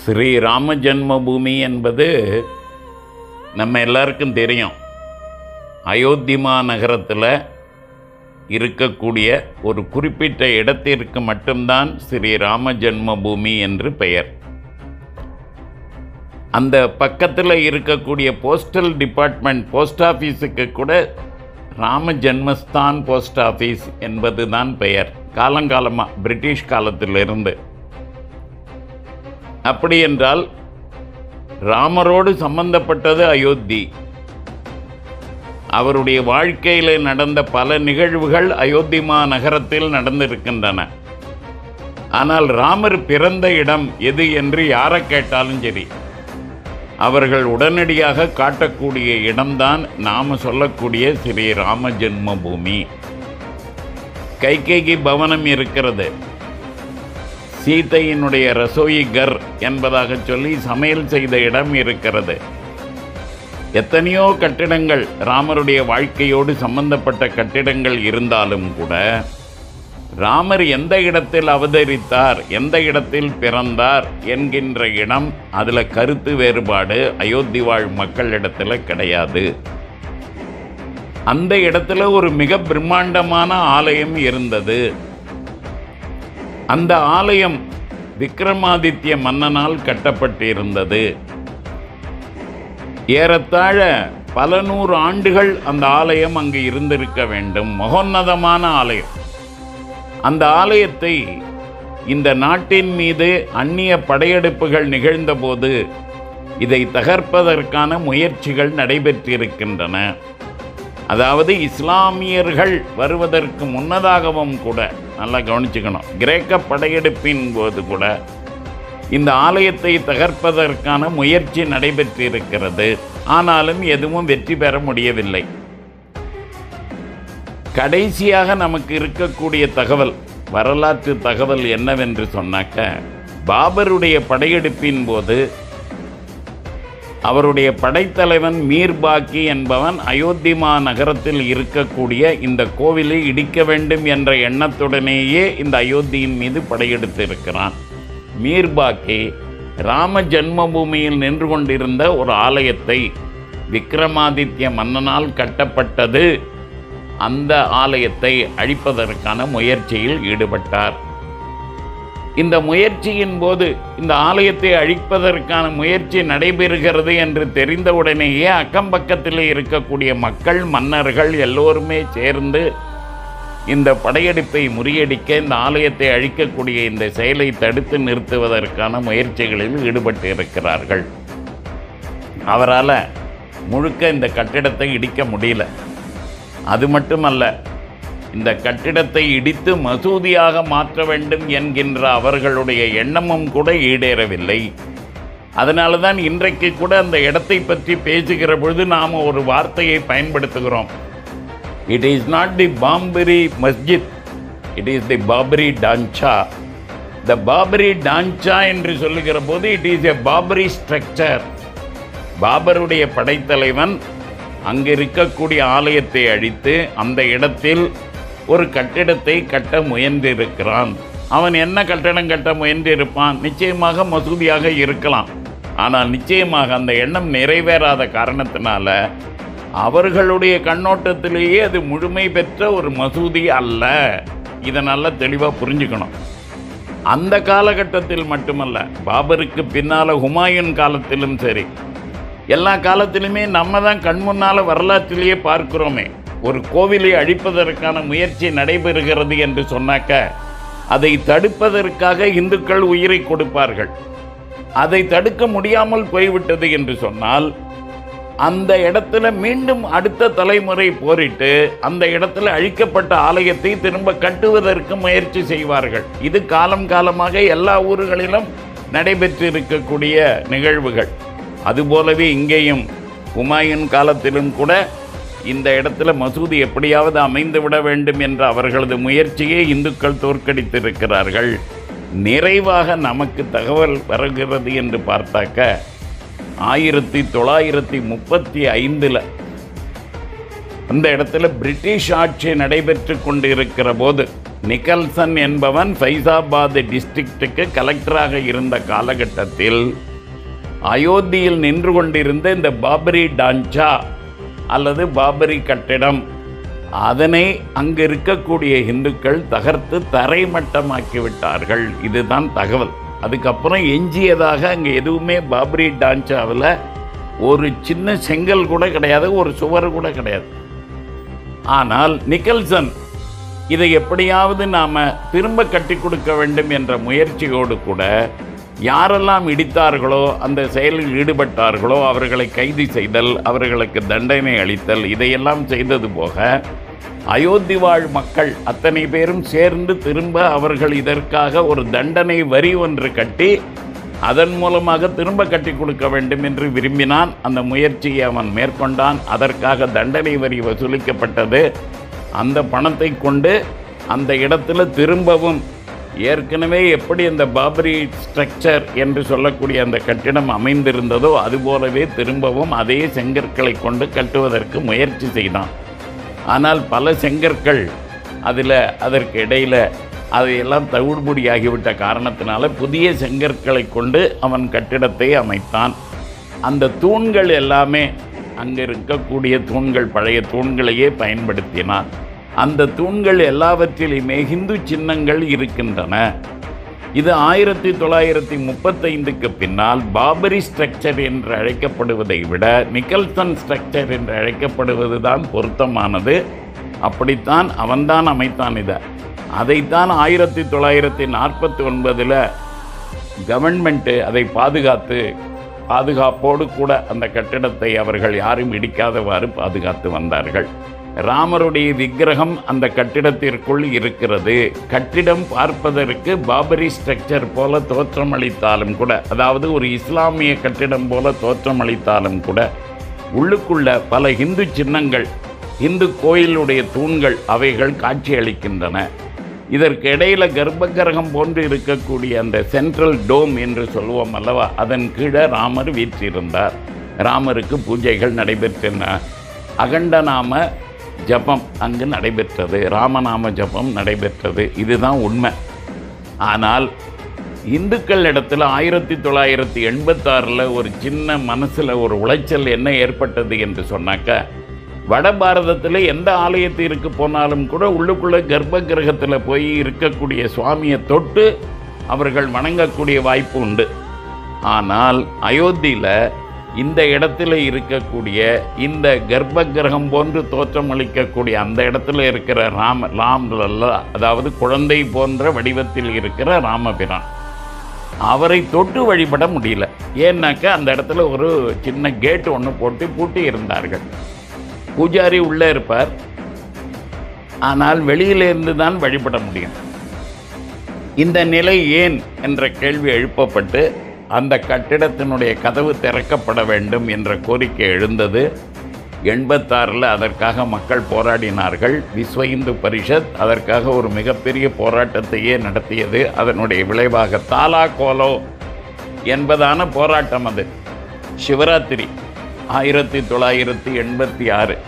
ஸ்ரீ ராம ஜென்மபூமி என்பது நம்ம எல்லாருக்கும் தெரியும். அயோத்திமா நகரத்தில் இருக்கக்கூடிய ஒரு குறிப்பிட்ட இடத்திற்கு மட்டும்தான் ஸ்ரீ ராம ஜென்மபூமி என்று பெயர். அந்த பக்கத்தில் இருக்கக்கூடிய போஸ்டல் டிபார்ட்மெண்ட் போஸ்ட் ஆஃபீஸுக்கு கூட ராம ஜென்மஸ்தான் போஸ்ட் ஆஃபீஸ் என்பது தான் பெயர். காலங்காலமாக பிரிட்டிஷ் காலத்திலிருந்து. அப்படி என்றால் ராமரோடு சம்பந்தப்பட்டது அயோத்தி. அவருடைய வாழ்க்கையில் நடந்த பல நிகழ்வுகள் அயோத்தி நகரத்தில் நடந்திருக்கின்றன. ஆனால் ராமர் பிறந்த இடம் எது என்று யாரை கேட்டாலும் சரி அவர்கள் உடனடியாக காட்டக்கூடிய இடம்தான் நாம் சொல்லக்கூடிய ஸ்ரீ ராம ஜென்மபூமி. கைகேகி பவனம் இருக்கிறது. சீதையினுடைய ரசோயி கர் என்பதாக சொல்லி சமையல் செய்த இடம் இருக்கிறது. எத்தனையோ கட்டிடங்கள் ராமருடைய வாழ்க்கையோடு சம்பந்தப்பட்ட கட்டிடங்கள் இருந்தாலும் கூட ராமர் எந்த இடத்தில் அவதரித்தார் எந்த இடத்தில் பிறந்தார் என்கின்ற இடம் அதில் கருத்து வேறுபாடு அயோத்தி வாழ் மக்களிடத்தில் கிடையாது. அந்த இடத்துல ஒரு மிக பிரம்மாண்டமான ஆலயம் இருந்தது. அந்த ஆலயம் விக்ரமாதித்ய மன்னனால் கட்டப்பட்டிருந்தது. ஏறத்தாழ பல நூறு ஆண்டுகள் அந்த ஆலயம் அங்கு இருந்திருக்க வேண்டும். மகோன்னதமான ஆலயம். அந்த ஆலயத்தை இந்த நாட்டின் மீது அந்நிய படையெடுப்புகள் நிகழ்ந்தபோது இதை தகர்ப்பதற்கான முயற்சிகள் நடைபெற்றிருக்கின்றன. அதாவது இஸ்லாமியர்கள் வருவதற்கு முன்னதாகவும் கூட நல்லா கவனிச்சுக்கணும். கிரேக்க படையெடுப்பின் போது கூட இந்த ஆலயத்தை தகர்ப்பதற்கான முயற்சி நடைபெற்றிருக்கிறது. ஆனாலும் எதுவும் வெற்றி பெற முடியவில்லை. கடைசியாக நமக்கு இருக்கக்கூடிய தகவல் வரலாற்று தகவல் என்னவென்று சொன்னாக்க பாபருடைய படையெடுப்பின் போது அவருடைய படைத்தலைவன் மீர்பாக்கி என்பவன் அயோத்திமா நகரத்தில் இருக்கக்கூடிய இந்த கோவிலை இடிக்க வேண்டும் என்ற எண்ணத்துடனேயே இந்த அயோத்தியின் மீது படையெடுத்திருக்கிறான். மீர்பாக்கி ராம ஜென்மபூமியில் நின்று கொண்டிருந்த ஒரு ஆலயத்தை விக்ரமாதித்ய மன்னனால் கட்டப்பட்டது. அந்த ஆலயத்தை அழிப்பதற்கான முயற்சியில் ஈடுபட்டார். இந்த முயற்சியின் போது இந்த ஆலயத்தை அழிப்பதற்கான முயற்சி நடைபெறுகிறது என்று தெரிந்தவுடனேயே அக்கம் பக்கத்தில் இருக்கக்கூடிய மக்கள் மன்னர்கள் எல்லோருமே சேர்ந்து இந்த படையெடுப்பை முறியடிக்க இந்த ஆலயத்தை அழிக்கக்கூடிய இந்த செயலை தடுத்து நிறுத்துவதற்கான முயற்சிகளில் ஈடுபட்டு இருக்கிறார்கள் அவரால் முழுக்க இந்த கட்டிடத்தை இடிக்க முடியல. அது மட்டுமல்ல இந்த கட்டிடத்தை இடித்து மசூதியாக மாற்ற வேண்டும் என்கின்ற அவர்களுடைய எண்ணமும் கூட ஈடேறவில்லை. அதனால தான் இன்றைக்கு கூட அந்த இடத்தை பற்றி பேசுகிற பொழுது நாம் ஒரு வார்த்தையை பயன்படுத்துகிறோம். It is not the Babri Masjid it is the Babri dhancha the Babri dhancha என்று சொல்லுகிற போது it is a Babri structure பாபருடைய படைத்தலைவன் அங்கு இருக்கக்கூடிய ஆலயத்தை அழித்து அந்த இடத்தில் ஒரு கட்டிடத்தை கட்ட முயன்றிருக்கிறான். அவன் என்ன கட்டடம் கட்ட முயன்றிருப்பான்? நிச்சயமாக மசூதியாக இருக்கலாம். ஆனால் நிச்சயமாக அந்த எண்ணம் நிறைவேறாத காரணத்தினால அவர்களுடைய கண்ணோட்டத்திலேயே அது முழுமை பெற்ற ஒரு மசூதி அல்ல. இதை நல்லா தெளிவாக புரிஞ்சுக்கணும். அந்த காலகட்டத்தில் மட்டுமல்ல பாபருக்கு பின்னால் ஹுமாயூன் காலத்திலும் சரி. எல்லா காலத்திலுமே நம்ம தான் கண் முன்னால் வரலாற்றிலேயே பார்க்குறோமே. ஒரு கோவிலை அழிப்பதற்கான முயற்சி நடைபெறுகிறது என்று சொன்னாக்க அதை தடுப்பதற்காக இந்துக்கள் உயிரை கொடுப்பார்கள். அதை தடுக்க முடியாமல் போய்விட்டது என்று சொன்னால் அந்த இடத்துல மீண்டும் அடுத்த தலைமுறை போரிட்டு அந்த இடத்துல அழிக்கப்பட்ட ஆலயத்தை திரும்ப கட்டுவதற்கு முயற்சி செய்வார்கள். இது காலம் காலமாக எல்லா ஊர்களிலும் நடைபெற்றிருக்கக்கூடிய நிகழ்வுகள். அதுபோலவே இங்கேயும் ஹுமாயூன் காலத்திலும் கூட இந்த இடத்துல மசூதி எப்படியாவது அமைந்து விட வேண்டும் என்ற அவர்களது முயற்சியை இந்துக்கள் தோற்கடித்திருக்கிறார்கள். நிறைவாக நமக்கு தகவல் வருகிறது என்று பார்த்தாக்க ஆயிரத்தி தொள்ளாயிரத்தி முப்பத்தி ஐந்தில் அந்த இடத்துல பிரிட்டிஷ் ஆட்சி நடைபெற்று கொண்டிருக்கிற போது நிக்கல்சன் என்பவன் ஃபைசாபாத் டிஸ்ட்ரிக்ட்டுக்கு கலெக்டராக இருந்த காலகட்டத்தில் அயோத்தியில் நின்று கொண்டிருந்த இந்த பாபரி டான்ச்சா அல்லது பாபரி கட்டிடம். அதனை அங்கு இருக்கக்கூடிய இந்துக்கள் தகர்த்து தரைமட்டமாக்கிவிட்டார்கள். இதுதான் தகவல். அதுக்கப்புறம் எஞ்சியதாக அங்கே எதுவுமே பாபரி டான்ச்சாவில் ஒரு சின்ன செங்கல் கூட கிடையாது ஒரு சுவர் கூட கிடையாது. ஆனால் நிக்கல்சன் இதை எப்படியாவது நாம் திரும்ப கட்டி கொடுக்க வேண்டும் என்ற முயற்சியோடு கூட யாரெல்லாம் இடித்தார்களோ அந்த செயலில் ஈடுபட்டார்களோ அவர்களை கைது செய்தல் அவர்களுக்கு தண்டனை அளித்தல் இதையெல்லாம் செய்தது போக அயோத்தி வாழ் மக்கள் அத்தனை பேரும் சேர்ந்து திரும்ப அவர்கள் இதற்காக ஒரு தண்டனை வரி ஒன்று கட்டி அதன் மூலமாக திரும்ப கட்டி கொடுக்க வேண்டும் என்று விரும்பினான். அந்த முயற்சியை அவன் மேற்கொண்டான். அதற்காக தண்டனை வரி வசூலிக்கப்பட்டது. அந்த பணத்தை கொண்டு அந்த இடத்துல திரும்பவும் ஏற்கனவே எப்படி அந்த பாபரி ஸ்ட்ரக்சர் என்று சொல்லக்கூடிய அந்த கட்டிடம் அமைந்திருந்ததோ அதுபோலவே திரும்பவும் அதே செங்கற்களை கொண்டு கட்டுவதற்கு முயற்சி செய்தான். ஆனால் பல செங்கற்கள் அதில் அதற்கு இடையில் அதையெல்லாம் தவிடுபொடியாகிவிட்ட காரணத்தினால புதிய செங்கற்களை கொண்டு அவன் கட்டிடத்தை அமைத்தான். அந்த தூண்கள் எல்லாமே அங்கே இருக்கக்கூடிய தூண்கள் பழைய தூண்களையே பயன்படுத்தினான். அந்த தூண்கள் எல்லாவற்றிலுமே ஹிந்து சின்னங்கள் இருக்கின்றன. இது ஆயிரத்தி தொள்ளாயிரத்தி முப்பத்தைந்துக்கு பின்னால் பாபரி ஸ்ட்ரக்சர் என்று அழைக்கப்படுவதை விட நிக்கல்சன் ஸ்ட்ரக்சர் என்று அழைக்கப்படுவது தான் பொருத்தமானது. அப்படித்தான் அவன்தான் அமைத்தான் இதை. அதைத்தான் ஆயிரத்தி தொள்ளாயிரத்தி நாற்பத்தி ஒன்பதில் கவர்மெண்ட்டு அதை பாதுகாத்து பாதுகாப்போடு கூட அந்த கட்டிடத்தை அவர்கள் யாரும் இடிக்காதவாறு பாதுகாத்து வந்தார்கள். ராமருடைய விக்கிரகம் அந்த கட்டிடத்திற்குள் இருக்கிறது. கட்டிடம் பார்ப்பதற்கு பாபரி ஸ்ட்ரக்சர் போல தோற்றமளித்தாலும் கூட அதாவது ஒரு இஸ்லாமிய கட்டிடம் போல தோற்றமளித்தாலும் கூட உள்ளுக்குள்ள பல இந்து சின்னங்கள் இந்து கோயிலுடைய தூண்கள் அவைகள் காட்சியளிக்கின்றன. இதற்கு இடையில கர்ப்பகிரகம் போன்று இருக்கக்கூடிய அந்த சென்ட்ரல் டோம் என்று சொல்லுவோம் அல்லவா? அதன் கீழே ராமர் வீற்றிருந்தார். ராமருக்கு பூஜைகள் நடைபெற்றன. அகண்டநாம ஜபம் அங்கு நடைபெற்றது. ராமநாம ஜபம் நடைபெற்றது. இதுதான் உண்மை. ஆனால் இந்துக்கள் இடத்துல ஆயிரத்தி தொள்ளாயிரத்தி எண்பத்தாறில் ஒரு சின்ன மனசில் ஒரு உளைச்சல் என்ன ஏற்பட்டது என்று சொன்னாக்க வட பாரதத்தில் எந்த ஆலயத்திற்கு போனாலும் கூட உள்ளுக்குள்ள கர்ப்ப கிரகத்தில் போய் இருக்கக்கூடிய சுவாமியை தொட்டு அவர்கள் வணங்கக்கூடிய வாய்ப்பு உண்டு. ஆனால் அயோத்தியில் இந்த இடத்துல இருக்கக்கூடிய இந்த கர்ப்ப கிரகம் போன்று தோற்றமளிக்கக்கூடிய அந்த இடத்துல இருக்கிற ராம ராம் லல்லா, அதாவது குழந்தை போன்ற வடிவத்தில் இருக்கிற ராமபிரான். அவரை தொட்டு வழிபட முடியல. ஏன்னாக்கா அந்த இடத்துல ஒரு சின்ன கேட் ஒன்று போட்டு பூட்டி இருந்தார்கள். பூஜாரி உள்ளே இருப்பார். ஆனால் வெளியிலிருந்து தான் வழிபட முடியும். இந்த நிலை ஏன் என்ற கேள்வி எழுப்பப்பட்டு அந்த கட்டிடத்தினுடைய கதவு திறக்கப்பட வேண்டும் என்ற கோரிக்கை எழுந்தது. எண்பத்தாறில் அதற்காக மக்கள் போராடினார்கள். விஸ்வ இந்து பரிஷத் அதற்காக ஒரு மிகப்பெரிய போராட்டத்தையே நடத்தியது. அதனுடைய விளைவாக தாலா கோலோ என்பதான போராட்டம் அது. சிவராத்திரி. ஆயிரத்தி தொள்ளாயிரத்தி எண்பத்தி ஆறு.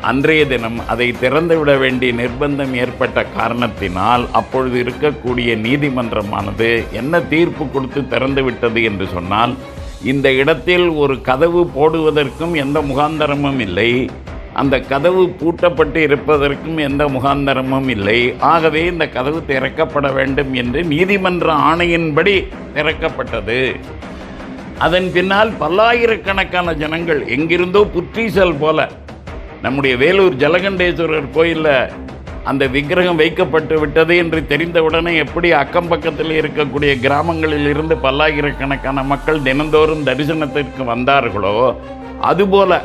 அன்றைய தினம் அதை திறந்துவிட வேண்டிய நிர்பந்தம் ஏற்பட்ட காரணத்தினால் அப்பொழுது இருக்கக்கூடிய நீதிமன்றமானது என்ன தீர்ப்பு கொடுத்து திறந்துவிட்டது என்று சொன்னால் இந்த இடத்தில் ஒரு கதவு போடுவதற்கும் எந்த முகாந்தரமும் இல்லை. அந்த கதவு பூட்டப்பட்டு இருப்பதற்கும் எந்த முகாந்தரமும் இல்லை. ஆகவே இந்த கதவு திறக்கப்பட வேண்டும் என்று நீதிமன்ற ஆணையின்படி திறக்கப்பட்டது. அதன் பின்னால் பல்லாயிரக்கணக்கான ஜனங்கள் எங்கிருந்தோ புற்றீசல் போல. நம்முடைய வேலூர் ஜலகண்டேஸ்வரர் கோயிலில் அந்த விக்கிரகம் வைக்கப்பட்டு விட்டது என்று தெரிந்தவுடனே எப்படி அக்கம் பக்கத்தில் இருக்கக்கூடிய கிராமங்களில் இருந்து பல்லாயிரக்கணக்கான மக்கள் தினந்தோறும் தரிசனத்திற்கு வந்தார்களோ அதுபோல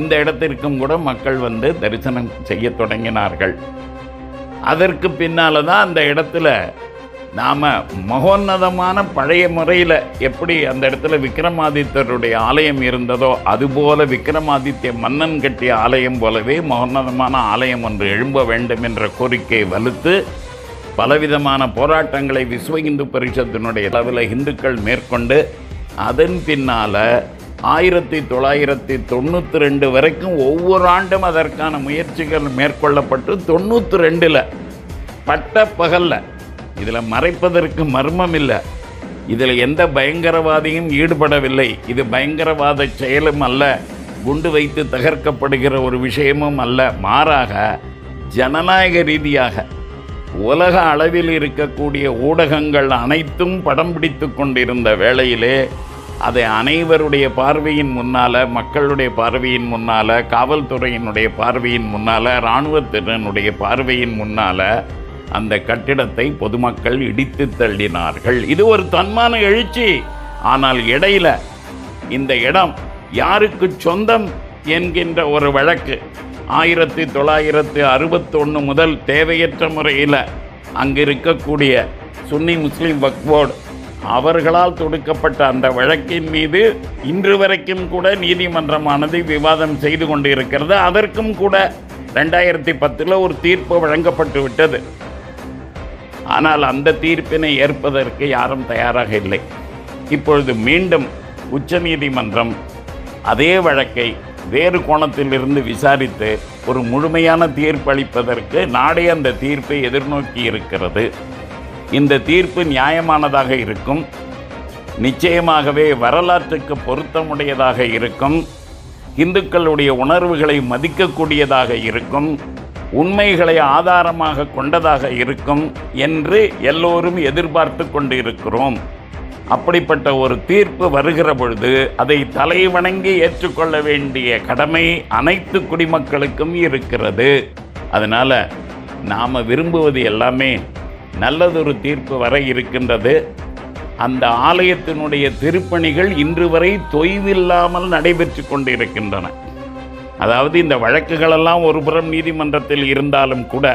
இந்த இடத்திற்கும் கூட மக்கள் வந்து தரிசனம் செய்ய தொடங்கினார்கள். அதற்கு பின்னால் தான் அந்த இடத்துல நாம் மகோன்னதமான பழைய முறையில் எப்படி அந்த இடத்துல விக்ரமாதித்தருடைய ஆலயம் இருந்ததோ அதுபோல விக்ரமாதித்ய மன்னன் கட்டிய ஆலயம் போலவே மகோன்னதமான ஆலயம் ஒன்று எழும்ப வேண்டும் என்ற கோரிக்கை வலுத்து பலவிதமான போராட்டங்களை விஸ்வ இந்து பரிஷத்தினுடைய அளவில் இந்துக்கள் மேற்கொண்டு அதன் பின்னால் ஆயிரத்தி தொள்ளாயிரத்தி தொண்ணூற்றி ரெண்டு வரைக்கும் ஒவ்வொரு ஆண்டும் அதற்கான முயற்சிகள் மேற்கொள்ளப்பட்டு தொண்ணூற்றி ரெண்டில் பட்ட பகலில் இதில் மறைப்பதற்கு மர்மம் இல்லை இதில் எந்த பயங்கரவாதியும் ஈடுபடவில்லை. இது பயங்கரவாத செயலும் அல்ல. குண்டு வைத்து தகர்க்கப்படுகிற ஒரு விஷயமும் அல்ல. மாறாக ஜனநாயக ரீதியாக உலக அளவில் இருக்கக்கூடிய ஊடகங்கள் அனைத்தும் படம் பிடித்து கொண்டிருந்த வேளையிலே அதை அனைவருடைய பார்வையின் முன்னால மக்களுடைய பார்வையின் முன்னால் காவல்துறையினுடைய பார்வையின் முன்னால் இராணுவத்தினருடைய பார்வையின் முன்னால் அந்த கட்டிடத்தை பொதுமக்கள் இடித்து தள்ளினார்கள். இது ஒரு தன்மான எழுச்சி. ஆனால் இடையில இந்த இடம் யாருக்கு சொந்தம் என்கின்ற ஒரு வழக்கு. ஆயிரத்தி தொள்ளாயிரத்து அறுபத்தொன்று முதல் தேவையற்ற முறையில் அங்கு இருக்கக்கூடிய சுன்னி முஸ்லீம் வக்ஃப் போர்டு அவர்களால் தொடுக்கப்பட்ட அந்த வழக்கின் மீது இன்று வரைக்கும் கூட நீதிமன்றமானது விவாதம் செய்து கொண்டு இருக்கிறது அதற்கும் கூட ரெண்டாயிரத்தி பத்தில் ஒரு தீர்ப்பு வழங்கப்பட்டு விட்டது. ஆனால் அந்த தீர்ப்பினை ஏற்பதற்கு யாரும் தயாராக இல்லை. இப்பொழுது மீண்டும் உச்சநீதிமன்றம் அதே வழக்கை வேறு கோணத்திலிருந்து விசாரித்து ஒரு முழுமையான தீர்ப்பளிப்பதற்கு நாடே அந்த தீர்ப்பை எதிர்நோக்கி இருக்கிறது. இந்த தீர்ப்பு நியாயமானதாக இருக்கும். நிச்சயமாகவே வரலாற்றுக்கு பொருத்தமுடையதாக இருக்கும். இந்துக்களுடைய உணர்வுகளை மதிக்கக்கூடியதாக இருக்கும். உண்மைகளை ஆதாரமாக கொண்டதாக இருக்கும் என்று எல்லோரும் எதிர்பார்த்து கொண்டிருக்கிறோம். அப்படிப்பட்ட ஒரு தீர்ப்பு வருகிற பொழுது அதை தலை வணங்கி ஏற்றுக்கொள்ள வேண்டிய கடமை அனைத்து குடிமக்களுக்கும் இருக்கிறது. அதனால் நாம் விரும்புவது எல்லாமே நல்லதொரு தீர்ப்பு வர இருக்கின்றது. அந்த ஆலயத்தினுடைய திருப்பணிகள் இன்று வரை தொய்வில்லாமல் நடைபெற்று கொண்டிருக்கின்றன. அதாவது இந்த வழக்குகளெல்லாம் ஒரு புறம் நீதிமன்றத்தில் இருந்தாலும் கூட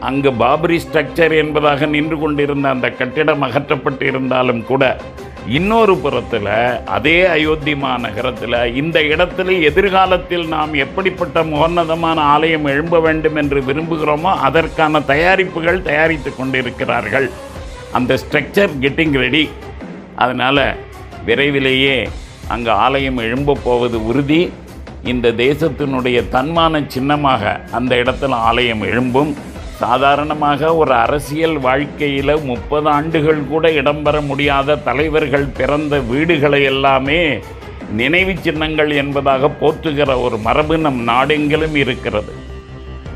அங்கு பாபரி ஸ்ட்ரக்சர் என்பதாக நின்று கொண்டிருந்த அந்த கட்டிடம் அகற்றப்பட்டு இருந்தாலும் கூட இன்னொரு புறத்தில் அதே அயோத்தி மாநகரத்தில் இந்த இடத்துல எதிர்காலத்தில் நாம் எப்படிப்பட்ட மோன்னதமான ஆலயம் எழும்ப வேண்டும் என்று விரும்புகிறோமோ அதற்கான தயாரிப்புகள் தயாரித்து கொண்டிருக்கிறார்கள். அந்த ஸ்ட்ரக்சர் கெட்டிங் ரெடி. அதனால் விரைவிலேயே அங்கு ஆலயம் எழும்பப் போவது உறுதி. இந்த தேசத்தினுடைய தன்மான சின்னமாக அந்த இடத்துல ஆலயம் எழும்பும். சாதாரணமாக ஒரு அரசியல் வாழ்க்கையில் முப்பது ஆண்டுகள் கூட இடம்பெற முடியாத தலைவர்கள் பிறந்த வீடுகளை எல்லாமே நினைவு சின்னங்கள் என்பதாக போற்றுகிற ஒரு மரபு நம் நாடெங்கிலும் இருக்கிறது.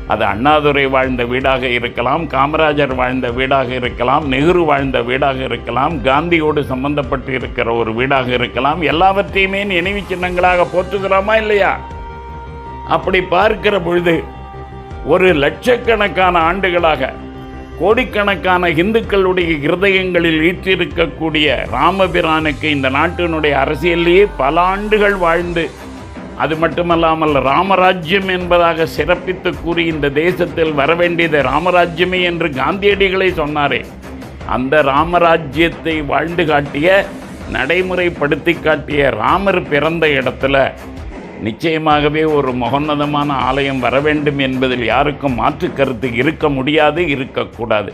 அது அண்ணாதுரை வாழ்ந்த வீடாக இருக்கலாம் காமராஜர் வாழ்ந்த வீடாக இருக்கலாம் நெஹ்ரு வாழ்ந்த வீடாக இருக்கலாம் காந்தியோடு சம்பந்தப்பட்டு இருக்கிற ஒரு வீடாக இருக்கலாம். எல்லாவற்றையுமே நினைவு சின்னங்களாக போற்றுகிறோமா இல்லையா? அப்படி பார்க்கிற பொழுது ஒரு லட்சக்கணக்கான ஆண்டுகளாக கோடிக்கணக்கான இந்துக்களுடைய இருதயங்களில் ஈற்றிருக்கக்கூடிய ராமபிரானுக்கு இந்த நாட்டினுடைய அரசியலிலேயே பல ஆண்டுகள் வாழ்ந்து அது மட்டுமல்லாமல் ராமராஜ்யம் என்பதாக சிறப்பித்து கூறி இந்த தேசத்தில் வரவேண்டியது ராமராஜ்யமே என்று காந்தியடிகளை சொன்னாரே. அந்த ராமராஜ்யத்தை வாழ்ந்து காட்டிய நடைமுறைப்படுத்தி காட்டிய ராமர் பிறந்த இடத்துல நிச்சயமாகவே ஒரு மகோன்னதமான ஆலயம் வர வேண்டும் என்பதில் யாருக்கும் மாற்று கருத்து இருக்க முடியாது இருக்கக்கூடாது.